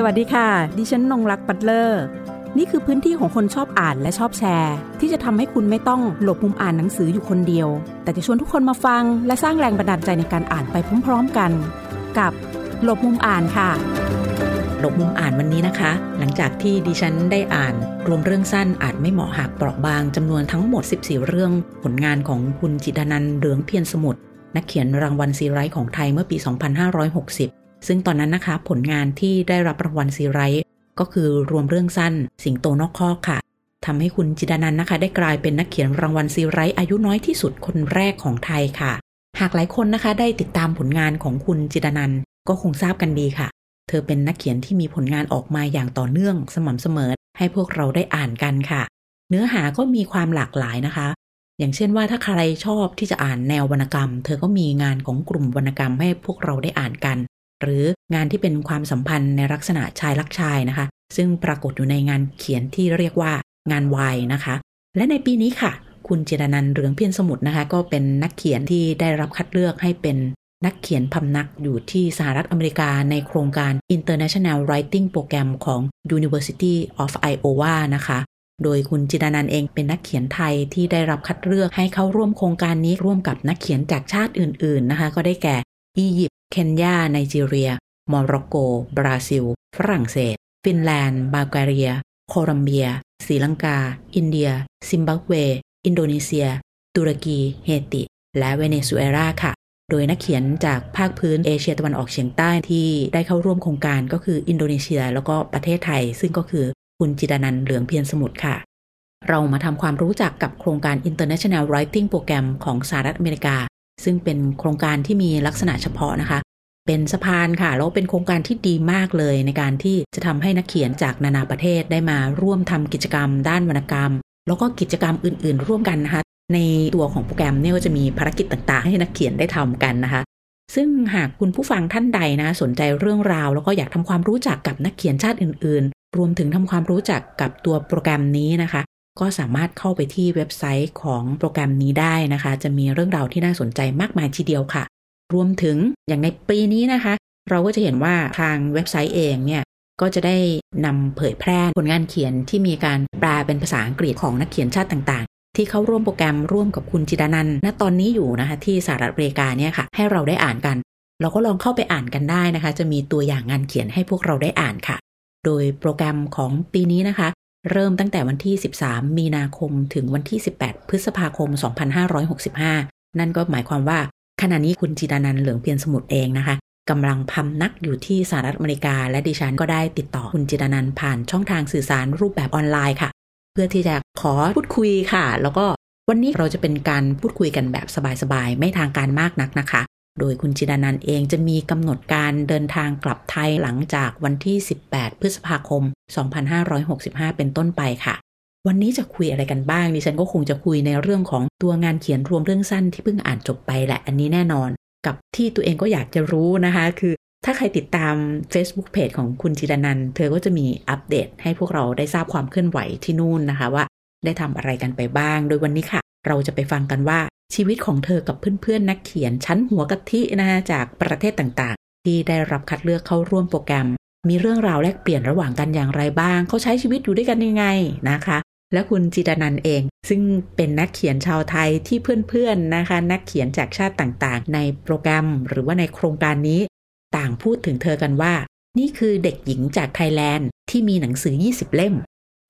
สวัสดีค่ะ ดิฉันนงรักปัตเลอร์ นี่คือพื้นที่ของคนชอบอ่านและชอบแชร์ ที่จะทำให้คุณไม่ต้องหลบมุมอ่านหนังสืออยู่คนเดียว แต่จะชวนทุกคนมาฟัง และสร้างแรงบันดาลใจในการอ่านไปพร้อม ๆกัน กับหลบมุมอ่านค่ะ หลบมุมอ่านวันนี้นะคะ หลังจากที่ดิฉันได้อ่าน รวมเรื่องสั้นอาจไม่เหมาะหากเปราะบางจำนวนทั้งหมด 14 เรื่อง ผลงานของคุณจิตนันเหลืองเพียรสมุทรนักเขียนรางวัลซีไรต์ของไทยเมื่อปี 2560 ซึ่งตอนนั้นนะคะผลงานที่ได้รับรางวัลซีไรต์ก็คือรวมเรื่องสั้นสิงโตนอกคอกค่ะทำให้คุณจิตานันนะคะ ได้กลายเป็นนักเขียนรางวัลซีไรต์อายุน้อยที่สุดคนแรกของไทยค่ะ หากหลายคนนะคะได้ติดตามผลงานของคุณจิตานันก็คงทราบกันดีค่ะ เธอเป็นนักเขียนที่มีผลงานออกมาอย่างต่อเนื่องสม่ำเสมอ ให้พวกเราได้อ่านกันค่ะ เนื้อหาก็มีความหลากหลายนะคะ อย่างเช่นว่าถ้าใครชอบที่จะอ่านแนววรรณกรรม เธอก็มีงานของกลุ่มวรรณกรรมให้พวกเราได้อ่านกัน หรืองานที่เป็นความสัมพันธ์ในลักษณะชายรักชายนะคะ ซึ่งปรากฏอยู่ในงานเขียนที่เรียกว่างานวายนะคะ และในปีนี้ค่ะ คุณเจรนันเรืองเพียรสมุทรนะคะ ก็เป็นนักเขียนที่ได้รับคัดเลือกให้เป็นนักเขียนพำนักอยู่ที่สหรัฐอเมริกาในโครงการ International Writing Program ของ University of Iowa นะคะ โดยคุณจิตานันเองเป็นนักเขียนไทยที่ได้รับคัดเลือกให้เข้าร่วมโครงการนี้ร่วมกับนักเขียนจากชาติอื่น ๆ นะคะ ก็ได้แก่อียิปต์ เคนยา ไนจีเรีย โมร็อกโก บราซิล ฝรั่งเศส ฟินแลนด์ บัลแกเรีย โคลัมเบียศรีลังกา อินเดีย ซิมบับเว อินโดนีเซีย ตุรกี เฮติ และเวเนซุเอลาค่ะ โดยนักเขียนจากภาคพื้นเอเชียตะวันออกเฉียงใต้ที่ได้เข้าร่วมโครงการก็คืออินโดนีเซีย แล้วก็ประเทศไทย ซึ่งก็คือคุณจิดานันท์ เหลืองเพียรสมุทรค่ะ เรามาทำความรู้จักกับโครงการ International Writing Program ของสหรัฐอเมริกา ซึ่งเป็นโครงการที่มีลักษณะเฉพาะนะคะ เป็นสะพานค่ะ แล้วเป็นโครงการที่ดีมากเลย ในการที่จะทำให้นักเขียนจากนานาประเทศได้มาร่วมทำกิจกรรม ด้านวรรณกรรม แล้วก็กิจกรรมอื่น ๆ ร่วมกันนะคะ ในตัวของโปรแกรมเนี่ยก็จะมีภารกิจต่างๆ ให้นักเขียนได้ทำกันนะคะ ซึ่งหากคุณผู้ฟังท่านใดนะสนใจเรื่องราว แล้วก็อยากทำความรู้จักกับนักเขียนชาติอื่น ๆ รวมถึงทำความรู้จักกับตัวโปรแกรมนี้นะคะ ก็สามารถเข้าไปที่เว็บไซต์ของโปรแกรมนี้ได้นะคะ จะมีเรื่องราวที่น่าสนใจมากมายทีเดียวค่ะ รวมถึงอย่างในปีนี้นะคะ เราก็จะเห็นว่าทางเว็บไซต์เองเนี่ยก็จะได้นำเผยแพร่ผลงานเขียนที่มีการแปลเป็นภาษาอังกฤษของนักเขียนชาติต่างๆ ที่เข้าร่วมโปรแกรมร่วมกับคุณจิดานันท์ณตอนนี้อยู่นะคะ ที่สหรัฐอเมริกาเนี่ยค่ะ ให้เราได้อ่านกัน เราก็ลองเข้าไปอ่านกันได้นะคะ จะมีตัวอย่างงานเขียนให้พวกเราได้อ่านค่ะ โดยโปรแกรมของปีนี้นะคะ เริ่มตั้งแต่วันที่ 13 มีนาคมถึงวันที่ 18 พฤษภาคม 2565 นั่นก็หมายความว่า ขณะนี้คุณจิดานันเหลืองเพียรสมุทรเองนะคะกำลังพำนักอยู่ที่สหรัฐอเมริกา และดิฉันก็ได้ติดต่อคุณจิตานันผ่านช่องทางสื่อสารรูปแบบออนไลน์ค่ะ เพื่อที่จะขอพูดคุยค่ะ แล้วก็วันนี้เราจะเป็นการพูดคุยกันแบบสบายๆ ไม่ทางการมากนักนะคะ โดยคุณจิตานันเองจะมีกำหนดการเดินทางกลับไทยหลังจากวันที่ 18 พฤษภาคม 2565 เป็นต้นไปค่ะ วันนี้จะคุยอะไรกันบ้างดิฉันก็คงจะคุยในเรื่องของตัวงานเขียนรวมเรื่องสั้นที่เพิ่งอ่านจบไปแหละอันนี้แน่นอน กับที่ตัวเองก็อยากจะรู้นะคะ คือถ้าใครติดตาม Facebook Page ของคุณจิรนัน เธอก็จะมีอัปเดตให้พวกเราได้ทราบความเคลื่อนไหวที่นู่นนะคะว่า ได้ทำอะไรกันไปบ้าง โดยวันนี้ค่ะ เราจะไปฟังกันว่า ชีวิตของเธอกับเพื่อนๆนักเขียนชั้นหัวกะทินะคะจากประเทศต่างๆ ที่ได้รับคัดเลือกเข้าร่วมโปรแกรม มีเรื่องราวแลกเปลี่ยนระหว่างกันอย่างไรบ้าง เขาใช้ชีวิตอยู่ด้วยกันยังไงนะคะ และคุณจิตานันเอง ซึ่งเป็นนักเขียนชาวไทยที่เพื่อนๆนะคะ นักเขียนจากชาติต่างๆ ในโปรแกรมหรือว่าในโครงการนี้ ต่างพูดถึงเธอกันว่า นี่คือเด็กหญิงจากไทยแลนด์ที่มีหนังสือ 20 เล่ม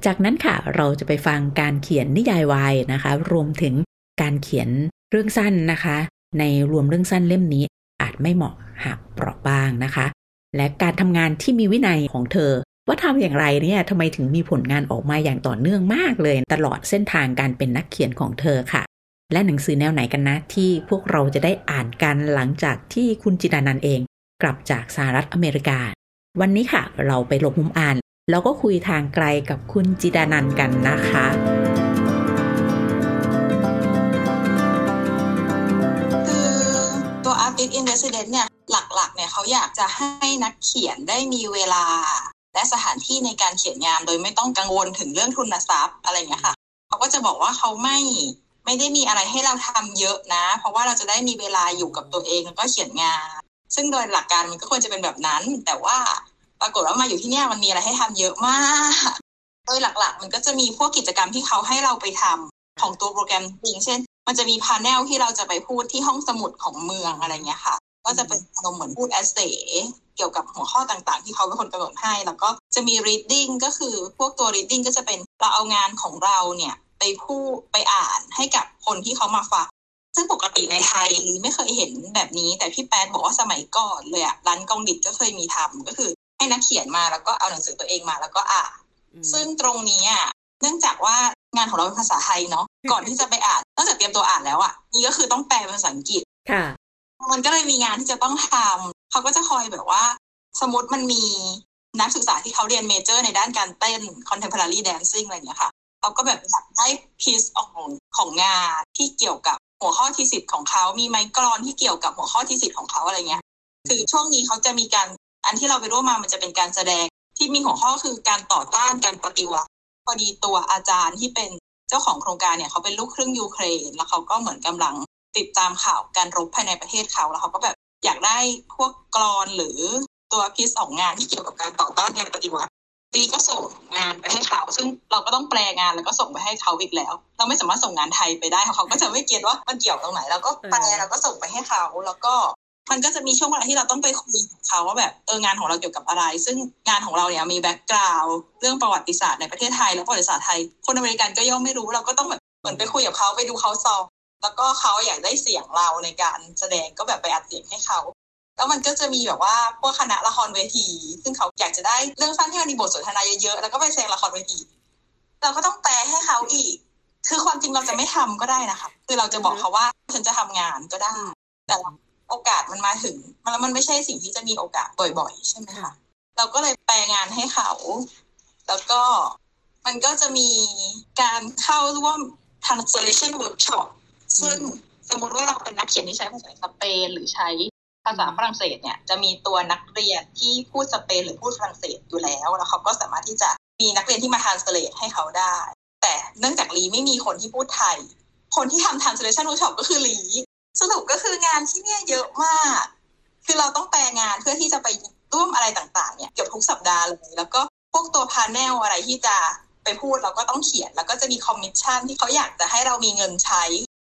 จากนั้นค่ะเราจะไปฟังการเขียนนิยายวายนะคะ รวมถึง การเขียนเรื่องสั้นนะคะ ในรวมเรื่องสั้นเล่มนี้อาจไม่เหมาะหากเปราะบางนะคะ และการทำงานที่มีวินัยของเธอ ว่าทำอย่างไรเนี่ยทำไมถึงมีผลงานออกมาอย่างต่อเนื่องมากเลย ตลอดเส้นทางการเป็นนักเขียนของเธอค่ะ และหนังสือแนวไหนกันนะ ที่พวกเราจะได้อ่านกันหลังจากที่คุณจิตานันเอง กลับจากสหรัฐอเมริกา วันนี้ค่ะ เราไปหลบมุมอ่าน แล้วก็คุยทางไกลกับคุณจิตานันกันนะคะ Live in Residence เนี่ยหลักๆเนี่ยเขาอยากจะให้นักเขียนได้มีเวลา และสถานที่ในการเขียนงานโดยไม่ต้องกังวลถึงเรื่องทุนทรัพย์อะไรเงี้ยค่ะเขาก็จะบอกว่าเขาไม่ไม่ได้มีอะไรให้เราทำเยอะนะ เพราะว่าเราจะได้มีเวลาอยู่กับตัวเองแล้วก็เขียนงาน ซึ่งโดยหลักการมันก็ควรจะเป็นแบบนั้น แต่ว่าปรากฏว่ามาอยู่ที่เนี่ยมันมีอะไรให้ทำเยอะมาก โดยหลักๆ มันก็จะมีพวกกิจกรรมที่เขาให้เราไปทำของตัวโปรแกรมจริงเช่น มันจะมี panel ที่เราจะไปพูดที่ห้องสมุดของเมืองอะไรเงี้ยค่ะ ก็จะเป็นอารมณ์เหมือนพูด essay เกี่ยวกับหัวข้อต่างๆ ที่เขาเป็นคนกำหนดให้ แล้วก็จะมี reading ก็คือพวกตัว reading ก็จะเป็นเราเอางานของเราเนี่ยไปพูดไปอ่านให้กับคนที่เขามาฟังซึ่งปกติในไทยไม่เคยเห็นแบบนี้ แต่พี่แป๊ดบอกว่าสมัยก่อนเลยอะร้านก็องดิดก็เคยมีทำก็คือ ให้นักเขียนมาแล้วก็เอาหนังสือตัวเองมาแล้วก็อ่านซึ่งตรงนี้อะเนื่องจากว่างานของเราเป็นภาษาไทยเนาะ ก่อนที่จะไปอ่านนอกจากเตรียมตัวอ่านแล้วอะนี่ก็คือต้องแปลเป็นภาษาอังกฤษค่ะ มันก็เลยมีงานที่จะต้องทำเขาก็จะคอยแบบว่า สมมติมันมีนักศึกษาที่เขาเรียนเมเจอร์ ในด้านการเต้น contemporary dancing อะไรอย่างเงี้ยค่ะเขาก็แบบอยากได้พีซของของงานที่เกี่ยวกับหัวข้อที่สิบของเขามีไมกรอนที่เกี่ยวกับหัวข้อที่สิบของเขาอะไรเงี้ย คือช่วงนี้เขาจะมีการอันที่เราไปร่วมมามันจะเป็นการแสดงที่มีหัวข้อคือการต่อต้านการปฏิวัติพอดีตัวอาจารย์ที่เป็น เจ้าของโครงการเนี่ยเขาเป็นลูกครึ่งยูเครน แล้วเขาก็เหมือนกำลังติดตามข่าวการรบภายในประเทศเขาแล้วเขาก็แบบอยากได้พวกกรอนหรือตัวพิสของงานที่เกี่ยวกับการต่อต้านการปฏิวัติปีก็ส่งงานไปให้เขา ซึ่งเราก็ต้องแปลงานแล้วก็ส่งไปให้เขาอีกแล้ว เราไม่สามารถส่งงานไทยไปได้เขาก็จะไม่เก็ตว่ามันเกี่ยวตรงไหนเราก็แปลแล้วก็ส่งไปให้เขา แล้วก็ มันก็จะมีช่วงเวลาที่เราต้องไปคุยกับเขาว่าแบบเอองานของเราเกี่ยวกับอะไร ซึ่งงานของเราเนี่ยมีแบ็กกราวด์เรื่องประวัติศาสตร์ในประเทศไทย และประวัติศาสตร์ไทย คนอเมริกันก็ย่อมไม่รู้เราก็ต้องแบบเหมือนไปคุยกับเขาไปดูเขาซองแล้วก็เขาอยากได้เสียงเราในการแสดงก็แบบไปอัดเสียงให้เขาแล้วมันก็จะมีแบบว่าพวกคณะละครเวที ซึ่งเขาอยากจะได้เรื่องสั้นที่มันมีบทสนทนาเยอะๆแล้วก็ไปแสดงละครเวที เราก็ต้องแปลให้เขาอีก คือความจริงเราจะไม่ทำก็ได้นะคะ คือเราจะบอกเขาว่าฉันจะทำงานก็ได้ แต่ โอกาสมันมาถึงแล้วมันไม่ใช่สิ่งที่จะมีโอกาสบ่อยๆ ใช่ไหมคะเราก็เลยแปลงานให้เขา แล้วก็มันก็จะมีการเข้าร่วม translation workshop ซึ่งสมมติว่าเราเป็นนักเขียนที่ใช้ภาษาสเปนหรือใช้ภาษาฝรั่งเศสเนี่ยจะมีตัวนักเรียนที่พูดสเปนหรือพูดฝรั่งเศสอยู่แล้วแล้วเขาก็สามารถที่จะมีนักเรียนที่มาทานสเลตให้เขาได้ แต่เนื่องจากลีไม่มีคนที่พูดไทย คนที่ทำ translation workshop ก็คือลี สรุปก็คืองานที่เนี่ยเยอะมาก คือเราต้องแปลงานเพื่อที่จะไปร่วมอะไรต่างๆ เนี่ยเกือบทุกสัปดาห์เลย แล้วก็พวกตัว panel อะไรที่จะไปพูดเราก็ต้องเขียน แล้วก็จะมีคอมมิชชั่นที่เขาอยากจะให้เรามีเงินใช้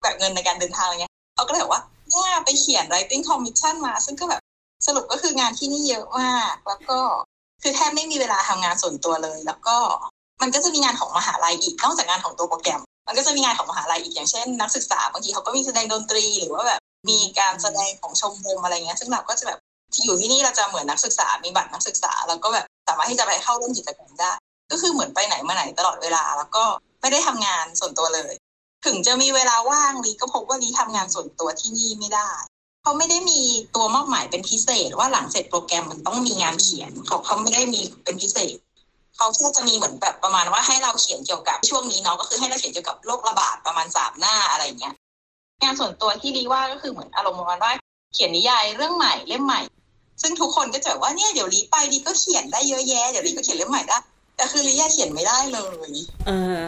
แบบเงินในการเดินทางอะไรเงี้ยเขาก็เลยบอกว่าเนี่ยไปเขียน writing commission มา ซึ่งก็แบบสรุปก็คืองานที่นี่เยอะมาก แล้วก็คือแทบไม่มีเวลาทำงานส่วนตัวเลย แล้วก็มันก็จะมีงานของมหาลัยอีกนอกจากงานของตัวโปรแกรม มันก็จะมีงานของมหาลัยอีกอย่างเช่น นักศึกษาบางทีเขาก็มีแสดงดนตรีหรือว่าแบบมีการแสดงของชมรมอะไรเงี้ยซึ่งเราก็จะแบบที่อยู่ที่นี่เราจะเหมือนนักศึกษา มีบัตรนักศึกษา แล้วก็แบบสามารถที่จะไปเข้าร่วมกิจกรรมได้ ก็คือเหมือนไปไหนมาไหนตลอดเวลา แล้วก็ไม่ได้ทำงานส่วนตัวเลย ถึงจะมีเวลาว่างลีก็พบว่าลีทำงานส่วนตัวที่นี่ไม่ได้เขาไม่ได้มีตัวมอบหมายเป็นพิเศษ ว่าหลังเสร็จโปรแกรมมันต้องมีงานเขียนเขาเขาไม่ได้มีเป็นพิเศษ เขาแค่จะมีเหมือนแบบประมาณว่าให้เราเขียนเกี่ยวกับช่วงนี้เนาะก็คือให้เราเขียนเกี่ยวกับโรคระบาดประมาณสามหน้าอะไรเงี้ยงานส่วนตัวที่ลีว่าก็คือเหมือนอารมณ์ประมาณว่าเขียนนิยายเรื่องใหม่เล่มใหม่ ซึ่งทุกคนก็จะแบบว่าเนี่ยเดี๋ยวลีไปลีก็เขียนได้เยอะแยะเดี๋ยวลีก็เขียนเล่มใหม่ได้แต่คือลีเขียนไม่ได้เลยเออ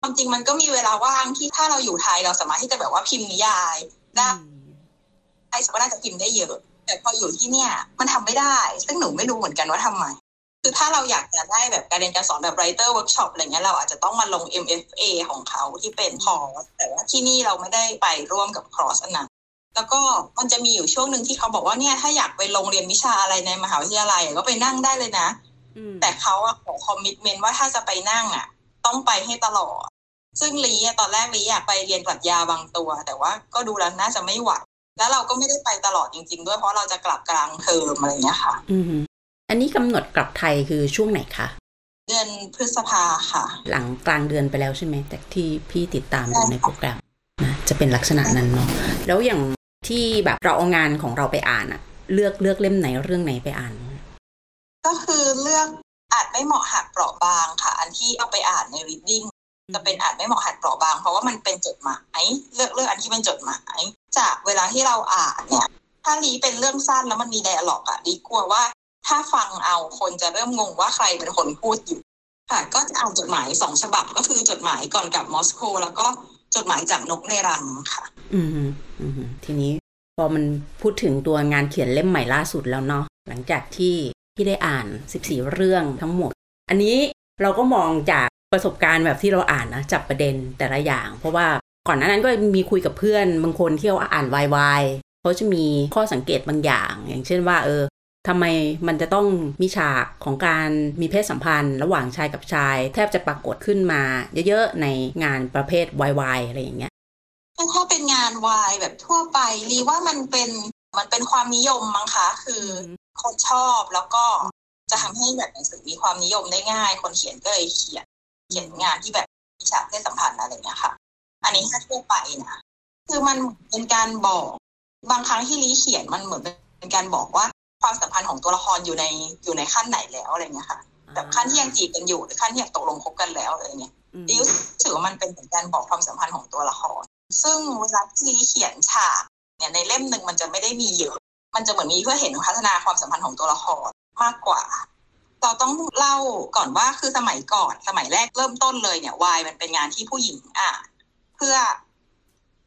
ความจริงมันก็มีเวลาว่างที่ถ้าเราอยู่ไทยเราสามารถที่จะแบบว่าพิมพ์นิยายได้ไอ้สก็น่าจะพิมพ์ได้เยอะ แต่พออยู่ที่เนี่ย มันทำไม่ได้ ซึ่งหนูไม่รู้เหมือนกันว่าทำไม คือถ้าเราอยากจะได้แบบการเรียนการสอนแบบ writer workshop อะไรเงี้ยเราอาจจะต้องมาลง MFA ของเขาที่เป็นคอร์สแต่ว่าที่นี่เราไม่ได้ไปร่วมกับคอร์สอันนั้นแล้วก็มันจะมีอยู่ช่วงหนึ่งที่เขาบอกว่าเนี่ยถ้าอยากไปลงเรียนวิชาอะไรในมหาวิทยาลัยก็ไปนั่งได้เลยนะแต่เขาอะขอคอมมิชเมนต์ว่าถ้าจะไปนั่งอะต้องไปให้ตลอด ซึ่งลีตอนแรกลีอยากไปเรียนปรัชญาบางตัว แต่ว่าก็ดูแล้วน่าจะไม่ไหวแล้วเราก็ไม่ได้ไปตลอดจริง ๆ ด้วยเพราะเราจะกลับกลางเทอมอะไรเงี้ยค่ะ อืมอันนี้กำหนดกลับไทยคือช่วงไหนคะเดือนพฤษภาค่ะ หลังกลางเดือนไปแล้วใช่ไหมแต่ที่พี่ติดตามดูในโปรแกรมนะจะเป็นลักษณะนั้นเนาะแล้วอย่างที่แบบเราเอางานของเราไปอ่านอะเลือกเลือกเล่มไหนเรื่องไหนไปอ่าน ก็คือเลือกอาจไม่เหมาะหักเปราะบางค่ะ อันที่เอาไปอ่านใน reading จะเป็นอาจไม่เหมาะหัดเปราะบาง เพราะว่ามันเป็นจดหมายเลือกเลือกอันที่เป็นจดหมาย จากเวลาที่เราอ่านเนี่ย ถ้าลีเป็นเรื่องสั้นแล้วมันมีไดอะล็อกอะลีกลัวว่า ถ้าฟังเอาคนจะเริ่มงงว่าใครเป็นคนพูดอยู่ค่ะ ก็จะเอาจดหมายสองฉบับก็คือจดหมายก่อนกับมอสโก แล้วก็จดหมายจากนกในรังค่ะ อืมอืมทีนี้พอมันพูดถึงตัวงานเขียนเล่มใหม่ล่าสุดแล้วเนาะหลังจากที่ที่ได้อ่าน 14 เรื่องทั้งหมด อันนี้เราก็มองจากประสบการณ์แบบที่เราอ่านนะจับประเด็นแต่ละอย่าง เพราะว่าก่อนหน้านั้นก็มีคุยกับเพื่อนบางคนที่เขาอ่านวายวายเขาจะมีข้อสังเกตบางอย่าง อย่างเช่นว่า เออ ทำไมมันจะต้องมีฉากของการมีเพศสัมพันธ์ ระหว่างชายกับชาย แทบจะปรากฏขึ้นมาเยอะๆในงานประเภทวายวายอะไรอย่างเงี้ยถ้าเป็นงานวายแบบทั่วไปรีว่ามันเป็นมันเป็นความนิยมมั้งคะคือคนชอบแล้วก็จะทำให้แบบหนังสือมีความนิยมได้ง่าย คนเขียนก็เลยเขียน เขียนงานที่แบบมีฉากเพศสัมพันธ์อะไรเงี้ยค่ะ อันนี้ถ้าทั่วไปนะคือมันเป็นการบอกบางครั้งที่ลีเขียนมันเหมือนเป็นการบอกว่า ความสัมพันธ์ของตัวละครอยู่ในอยู่ในขั้นไหนแล้วอะไรเงี้ยค่ะแบบขั้นที่ยังจีบกันอยู่หรือขั้นที่ยังตกลงคบกันแล้วอะไรเงี้ยดิวถือว่ามันเป็นการบอกความสัมพันธ์ของตัวละคร ซึ่งเวลาที่ลีเขียนฉากเนี่ยในเล่มหนึ่งมันจะไม่ได้มีเยอะ มันจะเหมือนมีเพื่อเห็นพัฒนาความสัมพันธ์ของตัวละครมากกว่า เราต้องเล่าก่อนว่าคือสมัยก่อนสมัยแรกเริ่มต้นเลยเนี่ยวายมันเป็นงานที่ผู้หญิงอ่านเพื่อ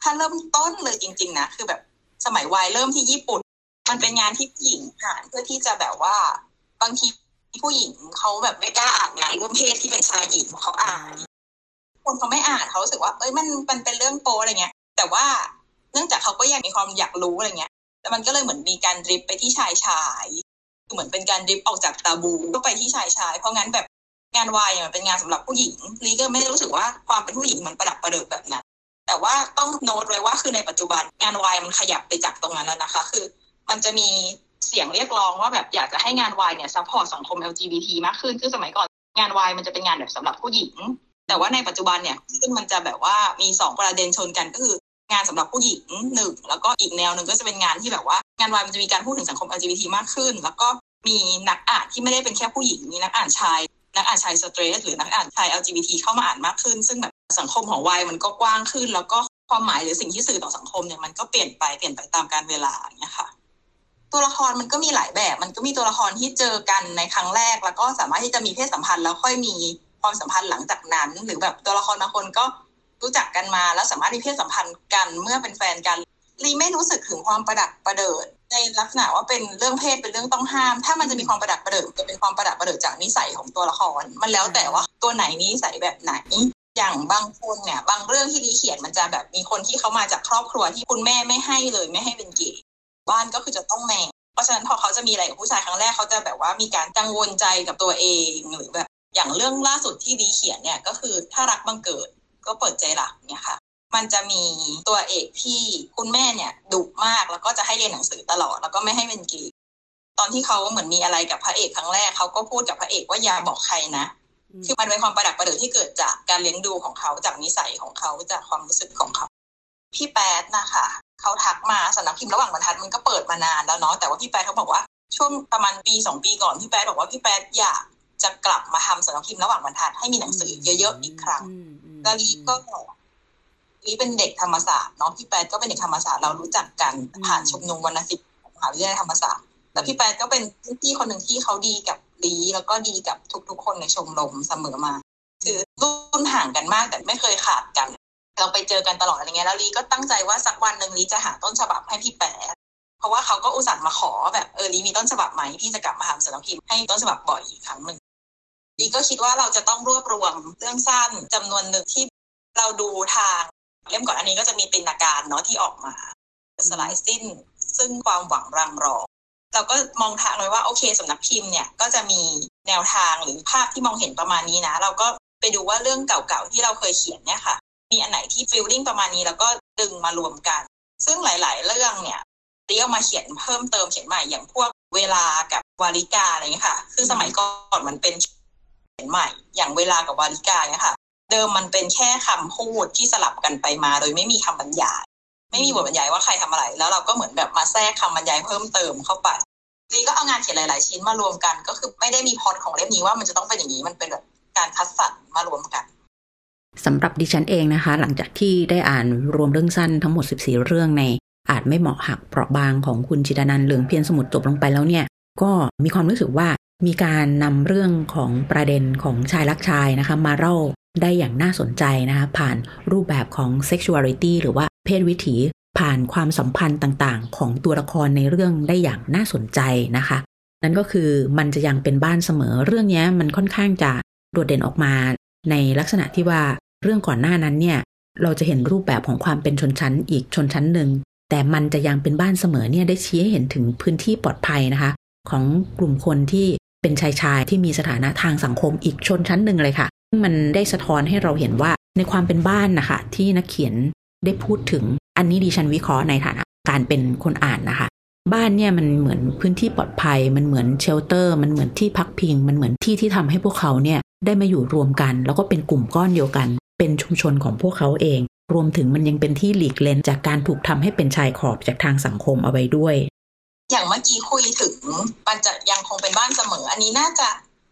ถ้าเริ่มต้นเลยจริง ๆ นะ คือแบบสมัยวายเริ่มที่ญี่ปุ่น มันเป็นงานที่ผู้หญิงอ่านเพื่อที่จะแบบว่าบางทีผู้หญิงเขาแบบไม่กล้าอ่านงานร่วมเพศที่เป็นชายหญิงเขาอ่านคนเขาไม่อ่านเขาสึกว่า เอ้ยมันมันเป็นเรื่องโปอะไรเงี้ย แต่ว่าเนื่องจากเขาก็ยังมีความอยากรู้อะไรเงี้ยแล้วมันก็เลยเหมือนมีการดริปไปที่ชายชายคือเหมือนเป็นการดริปออกจากตาบูก็ไปที่ชายชายเพราะงั้นแบบงานวายมันเป็นงานสำหรับผู้หญิงลีก็ไม่ได้รู้สึกว่าความเป็นผู้หญิงมันประดับประเดิดแบบนั้น แต่ว่าต้องโน้ตไว้ว่าคือในปัจจุบันงานวายมันขยับไปจากตรงนั้นแล้วนะคะ คือ มันจะมีเสียงเรียกร้องว่าแบบอยากจะให้งานวายเนี่ย support สังคม LGBT มากขึ้นคือสมัยก่อนงานวายมันจะเป็นงานแบบสำหรับผู้หญิง แต่ว่าในปัจจุบันเนี่ยซึ่งมันจะแบบว่ามีสองประเด็นชนกันก็คืองานสำหรับผู้หญิงหนึ่งแล้วก็อีกแนวหนึ่งก็จะเป็นงานที่แบบว่างานวายมันจะมีการพูดถึงสังคม LGBT มากขึ้น แล้วก็มีนักอ่านที่ไม่ได้เป็นแค่ผู้หญิงมีนักอ่านชาย นักอ่านชาย straight หรือนักอ่านชาย LGBT เข้ามาอ่านมากขึ้น ซึ่งแบบสังคมของวายมันก็กว้างขึ้น แล้วก็ความหมายหรือสิ่งที่สื่อต่อสังคมเนี่ยมันก็เปลี่ยนไปเปลี่ยนไปตามการเวลาเงี้ยค่ะ ตัวละครมันก็มีหลายแบบ มันก็มีตัวละครที่เจอกันในครั้งแรก แล้วก็สามารถที่จะมีเพศสัมพันธ์แล้วค่อยมีความสัมพันธ์หลังจากนั้น หรือแบบตัวละครบางคนก็รู้จักกันมา แล้วสามารถมีเพศสัมพันธ์กันเมื่อเป็นแฟนกันลีไม่รู้สึกถึงความประดักประเดิด ในลักษณะว่าเป็นเรื่องเพศเป็นเรื่องต้องห้าม ถ้ามันจะมีความประดักประเดิดจะเป็นความประดักประเดิดจากนิสัยของตัวละคร มันแล้วแต่ว่าตัวไหนนิสัยแบบไหนอย่างบางคนเนี่ย บางเรื่องที่ลีเขียนมันจะแบบมีคนที่เขามาจากครอบครัวที่คุณแม่ไม่ให้เลยไม่ให้เป็นเกย์ บ้านก็คือจะต้องแมงเพราะฉะนั้นพอเขาจะมีอะไรกับผู้ชายครั้งแรกเขาจะแบบว่ามีการกังวลใจกับตัวเองหรือแบบอย่างเรื่องล่าสุดที่ลีเขียนเนี่ยก็คือถ้ารักบังเกิดก็เปิดใจหลักเนี่ยค่ะ มันจะมีตัวเอกที่คุณแม่เนี่ยดุมากแล้วก็จะให้เรียนหนังสือตลอด แล้วก็ไม่ให้เป็นกีตอนที่เขาเหมือนมีอะไรกับพระเอกครั้งแรกเขาก็พูดกับพระเอกว่าอย่าบอกใครนะคือมันเป็นความประดักประเดิดที่เกิดจากการเลี้ยงดูของเขาจากนิสัยของเขาจากความรู้สึกของเขา พี่แป๊ดนะคะเขาทักมาสำนักพิมพ์ระหว่างบรรทัดมันก็เปิดมานานแล้วเนาะแต่ว่าพี่แป๊ดเขาบอกว่าช่วงประมาณปีสองปีก่อนพี่แป๊ดบอกว่าพี่แป๊ดอยากจะกลับมาทำสำนักพิมพ์ระหว่างบรรทัดให้มีหนังสือเยอะๆอีกครั้งแล้วลีก็ลีเป็นเด็กธรรมศาสตร์เนาะพี่แป๊ดก็เป็นเด็กธรรมศาสตร์เรารู้จักกันผ่านชุมนุมวรรณศิลป์มหาวิทยาลัยธรรมศาสตร์แต่พี่แป๊ดก็เป็นพี่คนหนึ่งที่เขาดีกับลีแล้วก็ดีกับทุกๆ คนในชมรมเสมอมาคือรุ่นห่างกันมากแต่ไม่เคยขาดกัน เราไปเจอกันตลอดอะไรเงี้ยแล้วลีก็ตั้งใจว่าสักวันหนึ่งลีจะหาต้นฉบับให้พี่แป๊ดเพราะว่าเขาก็อุตส่าห์มาขอแบบเออลีมีต้นฉบับไหมพี่จะกลับมาทำสำนักพิมพ์ให้ต้นฉบับบ่อยอีกครั้งหนึ่งลีก็คิดว่าเราจะต้องรวบรวมเรื่องสั้นจำนวนหนึ่งที่เราดูทางเล่มก่อนอันนี้ก็จะมีตินาการเนาะที่ออกมาสลายสิ้น ซึ่งความหวังรังรอเราก็มองทางเลยว่าโอเคสำนักพิมพ์เนี่ยก็จะมีแนวทางหรือภาพที่มองเห็นประมาณนี้นะ เราก็ไปดูว่าเรื่องเก่าๆที่เราเคยเขียนเนี่ยค่ะ มีอันไหนที่ฟิลลิ่งประมาณนี้แล้วก็ดึงมารวมกัน ซึ่งหลาย ๆ เรื่องเนี่ยเรียกมาเขียนเพิ่มเติมเขียนใหม่อย่างพวกเวลากับวาริกาอะไรเงี้ยค่ะ คือสมัยก่อนมันเป็นเขียนใหม่ อย่างเวลากับวาริกาเนี่ยค่ะ เดิมมันเป็นแค่คำพูดที่สลับกันไปมาโดยไม่มีคำบรรยาย ไม่มีบทบรรยายว่าใครทำอะไร แล้วเราก็เหมือนแบบมาแทรกคำบรรยายเพิ่มเติมเข้าไปลีก็เอางานเขียนหลาย ๆ ชิ้นมารวมกัน ก็คือไม่ได้มีพอดของเล่มนี้ว่ามันจะต้องเป็นอย่างนี้มันเป็นแบบการคัดสรรมารวมกัน สำหรับดิฉันเองนะคะ หลังจากที่ได้อ่านรวมเรื่องสั้นทั้งหมด 14 เรื่องใน อาจไม่เหมาะหักเปราะบางของคุณจิตานันเหลืองเพียรสมุดจบลงไปแล้วเนี่ย ก็มีความรู้สึกว่ามีการนำเรื่องของประเด็นของชายรักชายนะคะ มาเล่าได้อย่างน่าสนใจนะคะ ผ่านรูปแบบของ sexuality หรือว่าเพศวิถีผ่านความสัมพันธ์ต่างๆ ของตัวละครในเรื่องได้อย่างน่าสนใจนะคะ นั่นก็คือมันจะยังเป็นบ้านเสมอเรื่องนี้มันค่อนข้างจะโดดเด่นออกมา ในลักษณะที่ว่า เรื่องก่อนหน้านั้นเนี่ย เราจะเห็นรูปแบบของความเป็นชนชั้นอีกชนชั้นหนึ่ง แต่มันจะยังเป็นบ้านเสมอเนี่ยได้ชี้ให้เห็นถึงพื้นที่ปลอดภัยนะคะ ของกลุ่มคนที่เป็นชายชายที่มีสถานะทางสังคมอีกชนชั้นหนึ่งเลยค่ะ มันได้สะท้อนให้เราเห็นว่าในความเป็นบ้านนะคะ ที่นักเขียนได้พูดถึงอันนี้ดิฉันวิเคราะห์ในฐานะการเป็นคนอ่านนะคะ บ้านเนี่ยมันเหมือนพื้นที่ปลอดภัย มันเหมือนเชลเตอร์ มันเหมือนที่พักพิง มันเหมือนที่ที่ทำให้พวกเขาเนี่ยได้มาอยู่รวมกัน แล้วก็เป็นกลุ่มก้อนเดียวกัน เป็นชุมชนของพวกเขาเอง รวมถึงมันยังเป็นที่หลีกเล่นจากการถูกทำให้เป็นชายขอบจากทางสังคมเอาไว้ด้วย อย่างเมื่อกี้คุยถึงมันจะยังคงเป็นบ้านเสมอ อันนี้น่าจะ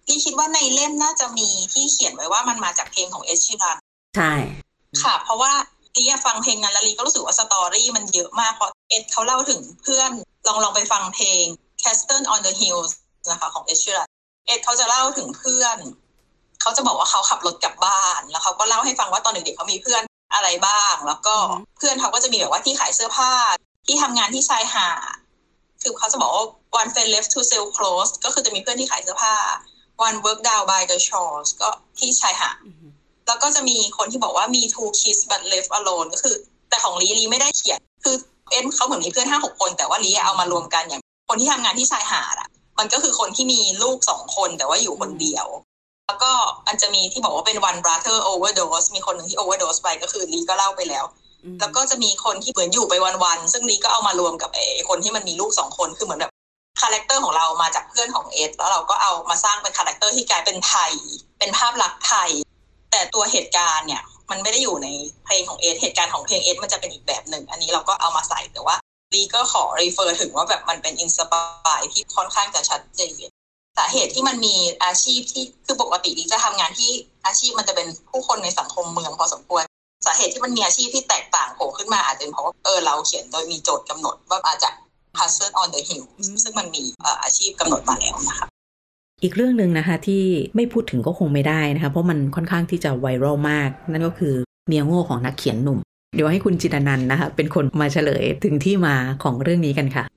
พี่คิดว่าในเล่มน่าจะมีที่เขียนไว้ว่ามันมาจากเพลงของเอชิรันใช่ค่ะ เพราะว่าลีฟังเพลงนั้นแล้วลีก็รู้สึกว่าสตอรี่มันเยอะมากเพราะเอ็ดเขาเล่าถึงเพื่อนลองลองไปฟังเพลง Castle on the Hills นะคะของเอชิรันเอ็ดเขาจะเล่าถึงเพื่อน เขาจะบอกว่าเขาขับรถกลับบ้านแล้วเขาก็เล่าให้ฟังว่าตอนเด็กๆเขามีเพื่อนอะไรบ้าง แล้วก็เพื่อนเขาก็จะมีแบบว่าที่ขายเสื้อผ้า ที่ทำงานที่ชายหาดคือเขาจะบอกว่า one friend left to sell clothes ก็คือจะมีเพื่อนที่ขายเสื้อผ้า one work down by the shores ก็ที่ชายหาดแล้วก็จะมีคนที่บอกว่ามี two kids but left alone ก็คือ แต่ของลีลีไม่ได้เขียน คือเอ็นเขาเหมือนมีเพื่อนห้าหกคน แต่ว่าลีเอามารวมกันอย่างคนที่ทำงานที่ชายหาดอะ มันก็คือคนที่มีลูกสองคนแต่ว่าอยู่คนเดียว แล้วก็มันจะมีที่บอกว่าเป็น one brother overdose มีคนหนึ่งที่ overdose ไปก็คือลีก็เล่าไปแล้ว แล้วก็จะมีคนที่เหมือนอยู่ไปวันๆซึ่งลีก็เอามารวมกับไอ้คนที่มันมีลูกสองคนคือเหมือนแบบ character ของเรามาจากเพื่อนของเอสแล้วเราก็เอามาสร้างเป็น character ที่กลายเป็นไทย เป็นภาพลักษณ์ไทย แต่ตัวเหตุการณ์เนี่ย มันไม่ได้อยู่ในเพลงของเอสเหตุการณ์ของเพลงเอสมันจะเป็นอีกแบบหนึ่ง อันนี้เราก็เอามาใส่แต่ว่าลีก็ขอ refer ถึงว่าแบบมันเป็น inspire ที่ค่อนข้างจะชัดเจน สาเหตุที่มันมีอาชีพที่คือปกติลีจะทำงานที่อาชีพมันจะเป็นผู้คนในสังคมเมืองพอสมควรสาเหตุที่มันมีอาชีพที่แตกต่างโผล่ขึ้นมาอาจจะเป็นเพราะว่าเออเราเขียนโดยมีโจทย์กำหนดว่ามาจาก Hustle on the Hill ซึ่งมันมีอาชีพกำหนดมาแล้วนะคะอีกเรื่องหนึ่งนะคะที่ไม่พูดถึงก็คงไม่ได้นะคะเพราะมันค่อนข้างที่จะไวรัลมาก นั่นก็คือเมียโง่ของนักเขียนหนุ่ม เดี๋ยวให้คุณจิตนันนะคะเป็นคนมาเฉลยถึงที่มาของเรื่องนี้กันค่ะลี่เห็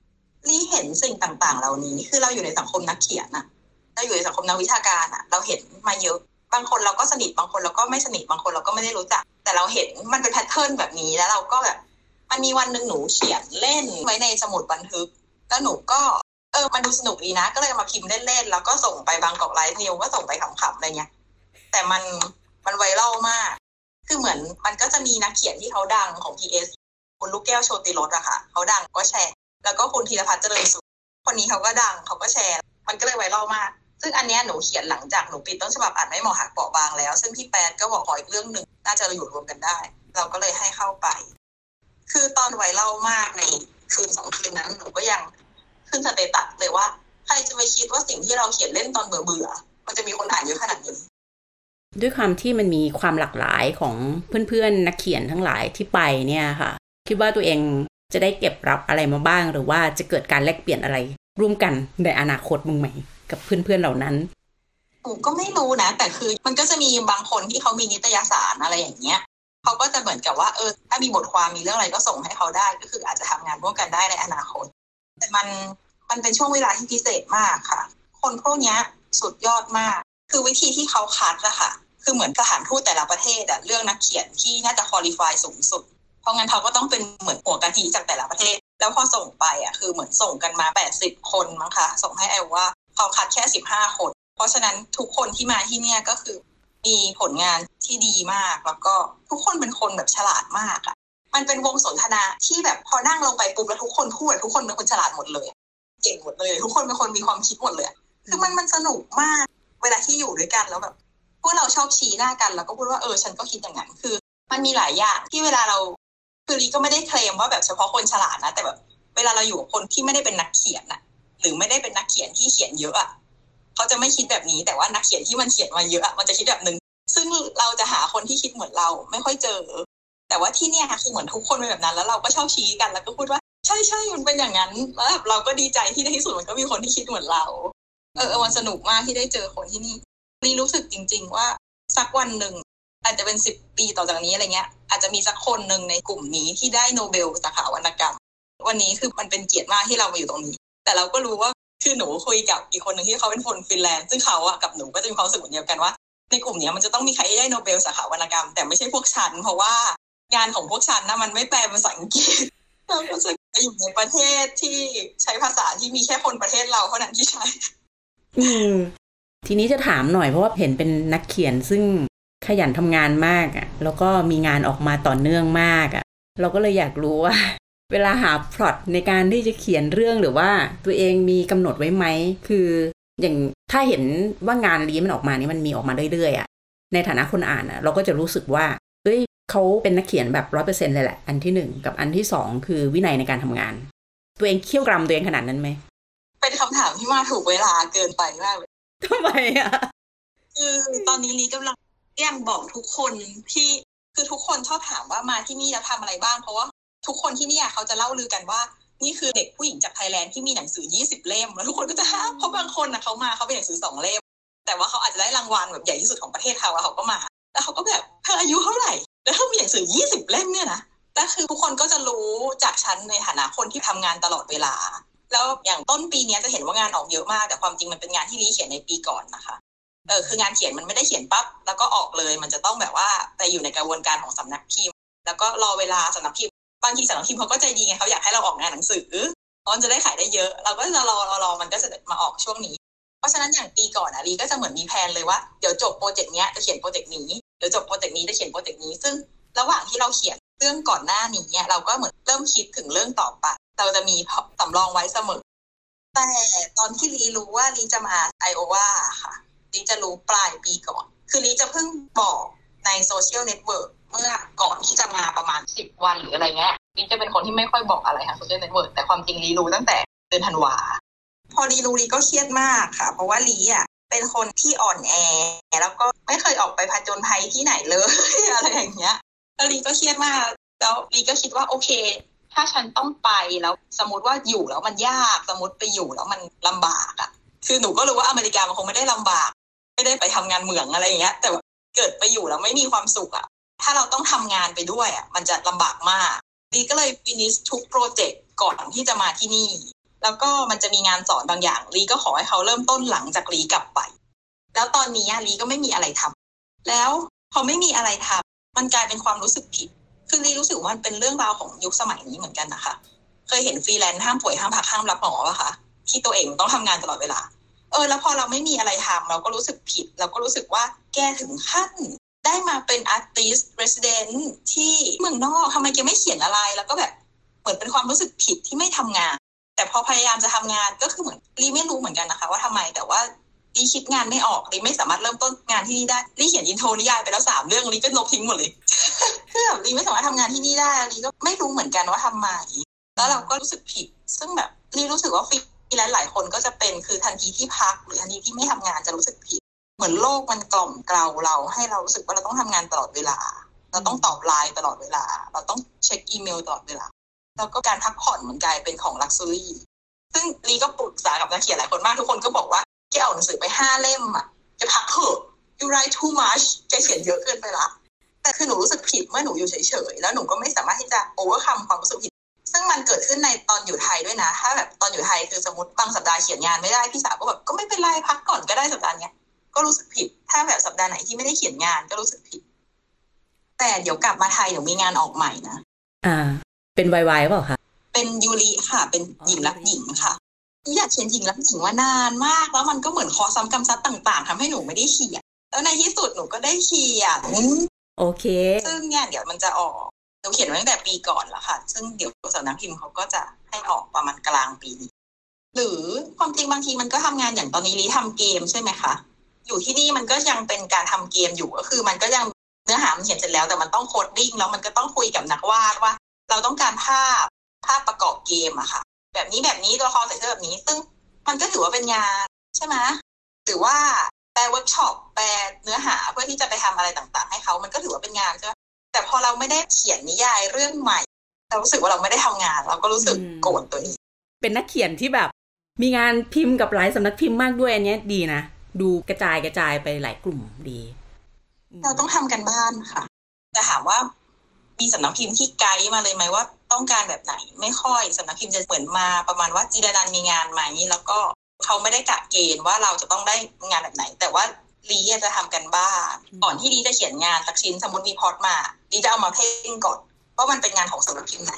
นสิ่งต่าง ๆ เหล่านี้ คือเราอยู่ในสังคมนักเขียนอะเราอยู่ในสังคมนักวิชาการอะเราเห็นมาเยอะบางคนเราก็สนิทบางคนเราก็ไม่สนิทบางคนเราก็ไม่ได้รู้จัก แต่เราเห็นมันเป็นแพทเทิร์นแบบนี้แล้วเราก็แบบมันมีวันหนึ่งหนูเขียนเล่นไว้ในสมุดบันทึก แล้วหนูก็เออมันดูสนุกดีนะ ก็เลยมาพิมพ์เล่นๆแล้วก็ส่งไปบางกอกไลฟ์นิวก็ส่งไปขำๆอะไรเงี้ยแต่มันมันไวรัลมาก คือเหมือนมันก็จะมีนักเขียนที่เขาดังของ PS คุณลูกแก้วโชติรสอะค่ะ เขาดังก็แชร์ แล้วก็คุณธีรพัฒน์เจริญสุขคนนี้เขาก็ดังเขาก็แชร์ มันก็เลยไวรัลมาก ซึ่งอันเนี้ยหนูเขียนหลังจากหนูปิดต้นฉบับอ่านไม่เหมาะหักเปราะบางแล้ว ซึ่งพี่แปดก็บอกขออีกเรื่องหนึ่งน่าจะอยู่รวมกันได้ เราก็เลยให้เข้าไป คือตอนไวรัลมากในคืนสองคืนนั้นหนูก็ยังขึ้นสเตตัสเลยว่าใครจะไปคิดว่าสิ่งที่เราเขียนเล่นตอนเบื่อเบื่อมันจะมีคนอ่านเยอะขนาดนี้ด้วยความที่มันมีความหลากหลายของเพื่อนๆนักเขียนทั้งหลายที่ไปเนี่ยค่ะ คิดว่าตัวเอง จะได้เก็บรับอะไรมาบ้าง หรือว่าจะเกิดการแลกเปลี่ยนอะไร ร่วมกันในอนาคตมึงไหมกับเพื่อนๆเหล่านั้นก็ไม่รู้นะ แต่คือมันก็จะมีบางคนที่เขามีนิตยสารอะไรอย่างเงี้ยเขาก็จะเหมือนกับว่าเออ ถ้ามีบทความมีเรื่องอะไรก็ส่งให้เขาได้ก็คืออาจจะทำงานร่วมกันได้ในอนาคต แต่มันมันเป็นช่วงเวลาที่พิเศษมากค่ะ คนพวกนี้สุดยอดมาก คือวิธีที่เขาคัดอะค่ะ คือเหมือนสถานทูตแต่ละประเทศอะเรื่องนักเขียนที่น่าจะคุริฟายสูงสุด เพราะงั้นเขาก็ต้องเป็นเหมือนหัวกะทิจากแต่ละประเทศ แล้วพอส่งไปอะคือเหมือนส่งกันมา 80 คนมั้งคะส่งให้แอลว่าเขาคัดแค่ 15 คน เพราะฉะนั้นทุกคนที่มาที่เนี่ยก็คือมีผลงานที่ดีมากแล้วก็ทุกคนเป็นคนแบบฉลาดมากอะมันเป็นวงสนทนาที่แบบพอนั่งลงไปปุ๊บแล้วทุกคนพูดทุกคนเป็นคนฉลาดหมดเลย เก่งหมดเลย ทุกคนเป็นคนมีความคิดหมดเลยคือมันมันสนุกมาก เวลาที่อยู่ด้วยกันแล้วแบบพวกเราชอบชี้หน้ากันแล้วก็พูดว่าเออฉันก็คิดอย่างนั้นคือ มันมีหลายอย่างที่เวลาเรา คือลีก็ไม่ได้เคลมว่าแบบเฉพาะคนฉลาดนะ แต่แบบเวลาเราอยู่กับคนที่ไม่ได้เป็นนักเขียนน่ะหรือไม่ได้เป็นนักเขียนที่เขียนเยอะอะเขาจะไม่คิดแบบนี้ แต่ว่านักเขียนที่มันเขียนมาเยอะอะมันจะคิดแบบหนึ่งซึ่งเราจะหาคนที่คิดเหมือนเราไม่ค่อยเจอ แต่ว่าที่เนี่ยคือเหมือนทุกคนเป็นแบบนั้น แล้วเราก็ชอบชี้กันแล้วก็พูดว่าใช่ใช่มันเป็นอย่างนั้นแล้วแบบเราก็ดีใจที่ในที่สุดมันก็มีคนที่คิดเหมือนเรา เออมันสนุกมากที่ได้เจอคนที่นี่นี่รู้สึกจริง ๆ ว่าสักวันหนึ่ง อาจจะเป็นสิบปีต่อจากนี้อะไรเงี้ย อาจจะมีสักคนหนึ่งในกลุ่มนี้ที่ได้โนเบลสาขาวรรณกรรม วันนี้คือมันเป็นเกียรติมากที่เรามาอยู่ตรงนี้ แต่เราก็รู้ว่าคือหนูคุยกับอีกคนหนึ่งที่เขาเป็นคนฟินแลนด์ซึ่งเขาอะกับหนูก็จะมีความรู้สึกเหมือนเดียวกันว่า ในกลุ่มนี้มันจะต้องมีใครได้โนเบลสาขาวรรณกรรม แต่ไม่ใช่พวกฉัน เพราะว่างานของพวกฉันนะมันไม่แปลเป็นภาษาอังกฤษเราก็จะอยู่ในประเทศที่ใช้ภาษาที่มีแค่คนประเทศเราเท่านั้นที่ใช้ อืมทีนี้จะถามหน่อยเพราะว่าเห็นเป็นนักเขียนซึ่ง ขยันทำงานมากอะ่ะแล้วก็มีงานออกมาต่อเนื่องมากอะ่ะเราก็เลยอยากรู้ว่า เวลาหาพล็อตในการที่จะเขียนเรื่องหรือว่าตัวเองมีกำหนดไว้ไหม คืออย่างถ้าเห็นว่างานลีมันออกมานี่มันมีออกมาเรื่อยๆอะ่ะในฐานะคนอ่านอะ่ะเราก็จะรู้สึกว่าเอ้ยเขาเป็นนักเขียนแบบร้อยเปอร์เซ็นเลยแหละ อันที่หนึ่งกับอันที่สองคือวินัยในการทำงาน ตัวเองเคี่ยวกรำตัวเองขนาดนั้นไหมเป็นคำถามที่มาถูกเวลาเกินไปมากเลยทำไมอะคือตอนนี้ลีกำลัง เรียงบอกทุกคนที่คือทุกคนชอบถามว่ามาที่นี่แล้วทำอะไรบ้าง เพราะว่าทุกคนที่นี่เขาจะเล่าลือกันว่า นี่คือเด็กผู้หญิงจากไทยแลนด์ที่มีหนังสือ 20 เล่ม แล้วทุกคนก็จะห้าเพราะบางคนนะเขามาเขาเป็นหนังสือสองเล่ม แต่ว่าเขาอาจจะได้รางวัลแบบใหญ่ที่สุดของประเทศเขาแล้วเขาก็มา แล้วเขาก็แบบเธออายุเท่าไหร่ แล้วเธอมีหนังสือ 20 เล่มเนี่ยนะแต่คือทุกคนก็จะรู้จากฉันในฐานะคนที่ทำงานตลอดเวลา แล้วอย่างต้นปีนี้จะเห็นว่างานออกเยอะมาก แต่ความจริงมันเป็นงานที่ลีเขียนในปีก่อนนะคะ เออคืองานเขียนมันไม่ได้เขียนปั๊บแล้วก็ออกเลย มันจะต้องแบบว่าไปอยู่ในกระบวนการของสำนักพิมพ์ แล้วก็รอเวลาสำนักพิมพ์บางทีสำนักพิมพ์เขาก็ใจดีไงเขาอยากให้เราออกงานหนังสือเพราะมันจะได้ขายได้เยอะ เราก็จะรอรอรอมันก็จะมาออกช่วงนี้ เพราะฉะนั้นอย่างปีก่อนอะลีก็จะเหมือนมีแผนเลยว่าเดี๋ยวจบโปรเจกต์เนี้ยจะเขียนโปรเจกต์นี้เดี๋ยวจบโปรเจกต์นี้จะเขียนโปรเจกต์นี้ซึ่งระหว่างที่เราเขียนเรื่องก่อนหน้านี้เนี่ยเราก็เหมือนเริ่มคิดถึงเรื่องต่อไปเราจะมีสำรองไว้เสมอ แต่ตอนที่ลีรู้ว่าลีจะมาไอโอวาค่ะ ลีจะรู้ปลายปีก่อน คือลีจะเพิ่งบอกในโซเชียลเน็ตเวิร์กเมื่อก่อนที่จะมาประมาณสิบวันหรืออะไรเงี้ยลีจะเป็นคนที่ไม่ค่อยบอกอะไรทางโซเชียลเน็ตเวิร์กแต่ความจริงลีรู้ตั้งแต่เดือนธันวา พอลีรู้ลีก็เครียดมากค่ะ เพราะว่าลีอะเป็นคนที่อ่อนแอ แล้วก็ไม่เคยออกไปผจญภัยที่ไหนเลยอะไรอย่างเงี้ยแล้วลีก็เครียดมาก แล้วลีก็คิดว่าโอเค ถ้าฉันต้องไปแล้วสมมติว่าอยู่แล้วมันยากสมมติไปอยู่แล้วมันลำบากอะ คือหนูก็รู้ว่าอเมริกามันคงไม่ได้ลำบาก ไม่ได้ไปทำงานเหมืองอะไรอย่างเงี้ย แต่เกิดไปอยู่แล้วไม่มีความสุขอะถ้าเราต้องทำงานไปด้วยอะมันจะลำบากมากลีก็เลย finish ทุกโปรเจกต์ก่อนที่จะมาที่นี่ แล้วก็มันจะมีงานสอนบางอย่าง ลีก็ขอให้เขาเริ่มต้นหลังจากลีกลับไป แล้วตอนนี้ลีก็ไม่มีอะไรทำแล้วพอไม่มีอะไรทำมันกลายเป็นความรู้สึกผิด คือลีรู้สึกว่ามันเป็นเรื่องราวของยุคสมัยนี้เหมือนกันนะคะ เคยเห็นฟรีแลนซ์ห้ามป่วยห้ามพักห้ามรักหมอป่ะคะที่ตัวเองต้องทำงานตลอดเวลา เออแล้วพอเราไม่มีอะไรทำเราก็รู้สึกผิด เราก็รู้สึกว่าแกถึงขั้น ได้มาเป็น artist residence ที่เมืองนอกทำไมแกไม่เขียนอะไร แล้วก็แบบเหมือนเป็นความรู้สึกผิดที่ไม่ทำงาน แต่พอพยายามจะทำงานก็คือเหมือนลีไม่รู้เหมือนกันนะคะ ว่าทำไมแต่ว่าลีคิดงานไม่ออกลีไม่สามารถเริ่มต้นงานที่นี่ได้ลีเขียน intro นิยายไปแล้วสามเรื่องลีก็ลบทิ้งหมดเลยคือแบบลีไม่สามารถทำงานที่นี่ได้ลีก็ไม่รู้เหมือนกันว่าทำไมแล้วเราก็รู้สึกผิด ซึ่งแบบลีรู้สึกว่าฟรี แลนซ์หลายคนก็จะเป็นคือทันทีที่พัก หรือทันทีที่ไม่ทำงานจะรู้สึกผิด เหมือนโลกมันกล่อมเกลาเราให้เรารู้สึกว่าเราต้องทำงานตลอดเวลา เราต้องตอบไลน์ตลอดเวลา เราต้องเช็คอีเมลตลอดเวลา แล้วก็การพักผ่อนมันกลายเป็นของ luxury ซึ่งลีก็ปรึกษากับนักเขียนหลายคนมากทุกคนก็บอกว่าแกเอาหนังสือไปห้าเล่มอะแกพักเถอะ you write too much แกเขียนเยอะเกินไปละแต่คือหนูรู้สึกผิดเมื่อหนูอยู่เฉยๆ แล้วหนูก็ไม่สามารถที่จะ overcome ความรู้สึกผิด ซึ่งมันเกิดขึ้นในตอนอยู่ไทยด้วยนะ ถ้าแบบตอนอยู่ไทยคือสมมติบางสัปดาห์เขียนงานไม่ได้พี่สาวก็แบบก็ไม่เป็นไรพักก่อนก็ได้สัปดาห์เนี้ยก็รู้สึกผิด ถ้าแบบสัปดาห์ไหนที่ไม่ได้เขียนงานก็รู้สึกผิด แต่เดี๋ยวกลับมาไทยหนูมีงานออกใหม่นะอ่า เป็นวายวายเปล่าคะเป็นยูริค่ะ เป็นหญิงรักหญิงค่ะอยากเขียนหญิงรักหญิงมานานมาก แล้วมันก็เหมือนคอซ้ำกำซัดต่างๆทำให้หนูไม่ได้เขียนแล้วในที่สุดหนูก็ได้เขียนโอเค ซึ่งเนี่ยเดี๋ยวมันจะออก หนูเขียนไว้ตั้งแต่ปีก่อนแล้วค่ะ ซึ่งเดี๋ยวสำนักพิมพ์เขาก็จะให้ออกประมาณกลางปีนี้ หรือความจริงบางทีมันก็ทำงานอย่างตอนนี้ลีทำเกมใช่ไหมคะ อยู่ที่นี่มันก็ยังเป็นการทำเกมอยู่ก็คือ มันก็ยังเนื้อหามันเขียนเสร็จแล้วแต่มันต้อง coding แล้วมันก็ต้องคุยกับนักวาดว่า เราต้องการภาพภาพประกอบเกมอะค่ะ แบบนี้แบบนี้ตัวละครใส่เสื้อแบบนี้ ซึ่งมันก็ถือว่าเป็นงานใช่ไหมหรือว่าแปลเวิร์กช็อปแปลเนื้อหาเพื่อที่จะไปทำอะไรต่าง ๆ ให้เขามันก็ถือว่าเป็นงานใช่ไหม แต่พอเราไม่ได้เขียนนิยายเรื่องใหม่ เรารู้สึกว่าเราไม่ได้ทำงาน เราก็รู้สึกโกรธตัวเองเป็นนักเขียนที่แบบ มีงานพิมพ์กับหลายสำนักพิมพ์มากด้วยอันเนี้ยดีนะดูกระจายกระจายไปหลายกลุ่มดี เราต้องทำกันบ้านค่ะแต่ถามว่ามีสำนักพิมพ์ที่ไกด์มาเลยไหมว่าต้องการแบบไหน ไม่ค่อยสำนักพิมพ์จะเหมือนมาประมาณว่าจีดานันมีงานไหมแล้วก็เขาไม่ได้กะเกณฑ์ว่าเราจะต้องได้งานแบบไหน แต่ว่า ลีจะทำกันบ้านก่อนที่ลีจะเขียนงานสักชิ้นสมมติมีพอร์ตมาลีจะเอามาเพ่งก่อนว่ามันเป็นงานของสำนักพิมพ์ไหน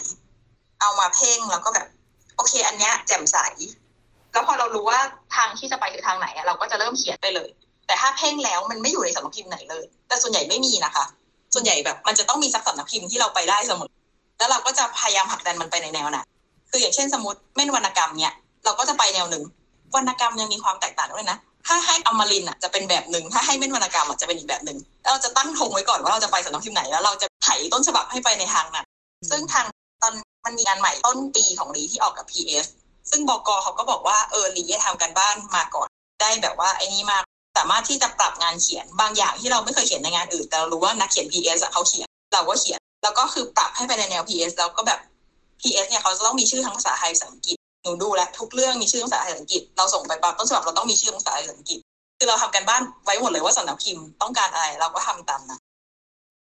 เอามาเพ่งแล้วก็แบบ โอเค อันเนี้ยแจ่มใส แล้วพอเรารู้ว่าทางที่จะไปคือทางไหนเราก็จะเริ่มเขียนไปเลย แต่ถ้าเพ่งแล้วมันไม่อยู่ในสำนักพิมพ์ไหนเลย แต่ส่วนใหญ่ไม่มีนะคะ ส่วนใหญ่แบบมันจะต้องมีสักสำนักพิมพ์ที่เราไปได้เสมอแล้วเราก็จะพยายามผลักดันมันไปในแนวนั้นคืออย่างเช่นสมมติเม่นวรรณกรรมเนี่ยเราก็จะไปแนวหนึ่งวรรณกรรมยังมีความแตกต่างด้วยนะ ถ้าให้อมรินอะจะเป็นแบบหนึ่งถ้าให้เม่นวรรณกรรมอะจะเป็นอีกแบบหนึ่งแล้วเราจะตั้งธงไว้ก่อนว่าเราจะไปสำนักพิมพ์ไหนแล้วเราจะไถต้นฉบับให้ไปในทางนั้นซึ่งทางตอนมันมีงานใหม่ต้นปีของลีที่ออกกับ PS ซึ่งบกเขาก็บอกว่าเออลีทำกันบ้านมาก่อนได้แบบว่าไอ้นี่มากสามารถที่จะปรับงานเขียนบางอย่างที่เราไม่เคยเขียนในงานอื่น แต่เรารู้ว่านักเขียน PS เขาเขียนเราก็เขียน แล้วก็คือปรับให้ไปในแนว PS แล้วก็แบบ PS เนี่ยเขาจะต้องมีชื่อทั้งภาษาไทยภาษาอังกฤษ หนูดูแลทุกเรื่องมีชื่อภาษาไทยอังกฤษเราส่งไปปับต้นฉบับเราต้องมีชื่อภาษาไทยอังกฤษ คือเราทำกันบ้านไว้หมดเลยว่าสำนักพิมพ์ต้องการอะไรเราก็ทำตามนั้น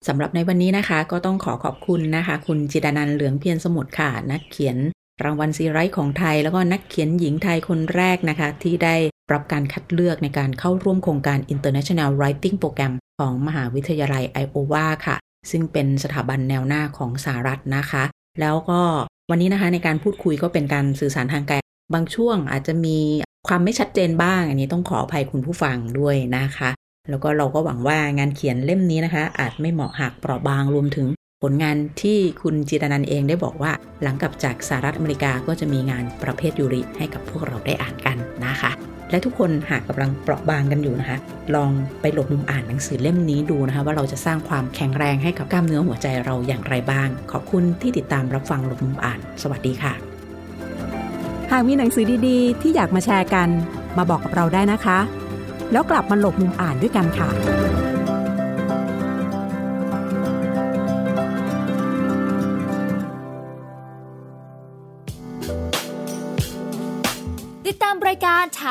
สำหรับในวันนี้นะคะก็ต้องขอขอบคุณนะคะ คุณจิดานันเหลืองเพียรสมุทรค่ะนักเขียน รางวัลซีไรต์ของไทย แล้วก็นักเขียนหญิงไทยคนแรกนะคะ ที่ได้รับการคัดเลือกในการเข้าร่วมโครงการ International Writing Program ของมหาวิทยาลัยไอโอวาค่ะ ซึ่งเป็นสถาบันแนวหน้าของสหรัฐนะคะ แล้วก็ วันนี้นะคะในการพูดคุยก็เป็นการสื่อสารทางไกลบางช่วงอาจจะมีความไม่ชัดเจนบ้าง อันนี้ต้องขออภัยคุณผู้ฟังด้วยนะคะ แล้วก็เราก็หวังว่างานเขียนเล่มนี้นะคะ อาจไม่เหมาะหักเปราะบางรวมถึงผลงานที่คุณจิตนันเองได้บอกว่า หลังกลับจากสหรัฐอเมริกาก็จะมีงานประเภทยูริให้กับพวกเราได้อ่านกันนะคะ และทุกคนหากกำลังเปราะบางกันอยู่นะคะ ลองไปหลบมุมอ่านหนังสือเล่มนี้ดูนะคะ ว่าเราจะสร้างความแข็งแรงให้กับกล้ามเนื้อหัวใจเราอย่างไรบ้าง ขอบคุณที่ติดตามรับฟังหลบมุมอ่าน สวัสดีค่ะ หากมีหนังสือดีๆ ที่อยากมาแชร์กัน มาบอกกับเราได้นะคะ แล้วกลับมาหลบมุมอ่านด้วยกันค่ะ